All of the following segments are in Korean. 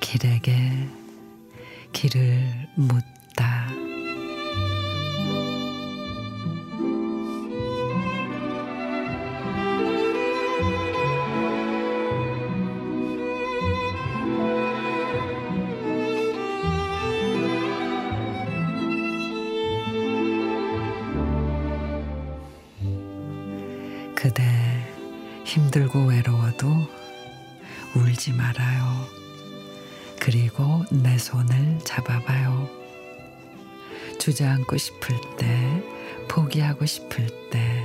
길에게 길을 묻 그대 힘들고 외로워도 울지 말아요. 그리고 내 손을 잡아봐요. 주저앉고 싶을 때, 포기하고 싶을 때,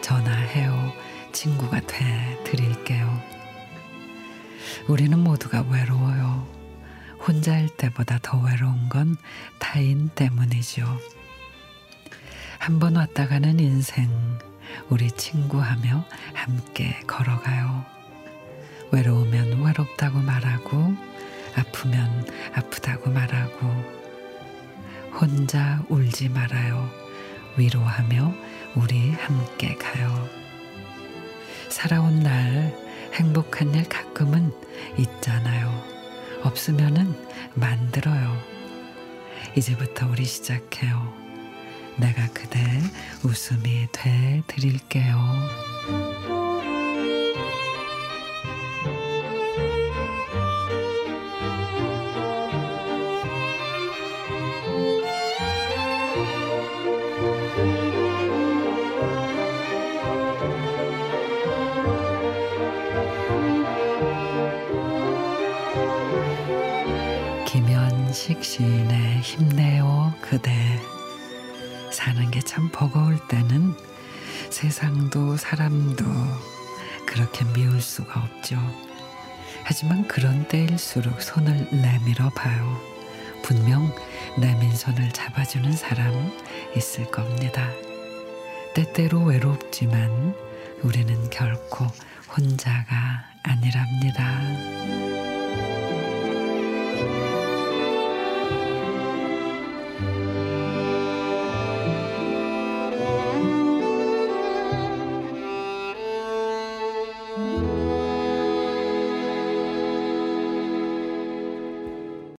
전화해요. 친구가 돼 드릴게요. 우리는 모두가 외로워요. 혼자일 때보다 더 외로운 건 타인 때문이죠. 한 번 왔다 가는 인생, 우리 친구하며 함께 걸어가요. 외로우면 외롭다고 말하고, 아프면 아프다고 말하고, 혼자 울지 말아요. 위로하며 우리 함께 가요. 살아온 날 행복한 일 가끔은 있잖아요. 없으면은 만들어요. 이제부터 우리 시작해요. 내가 그대 웃음이 돼 드릴게요. 김현식 시인의 힘내요 그대 사는 게 참 버거울 때는 세상도 사람도 그렇게 미울 수가 없죠. 하지만 그런 때일수록 손을 내밀어 봐요. 분명 내민 손을 잡아주는 사람 있을 겁니다. 때때로 외롭지만 우리는 결코 혼자가 아니랍니다.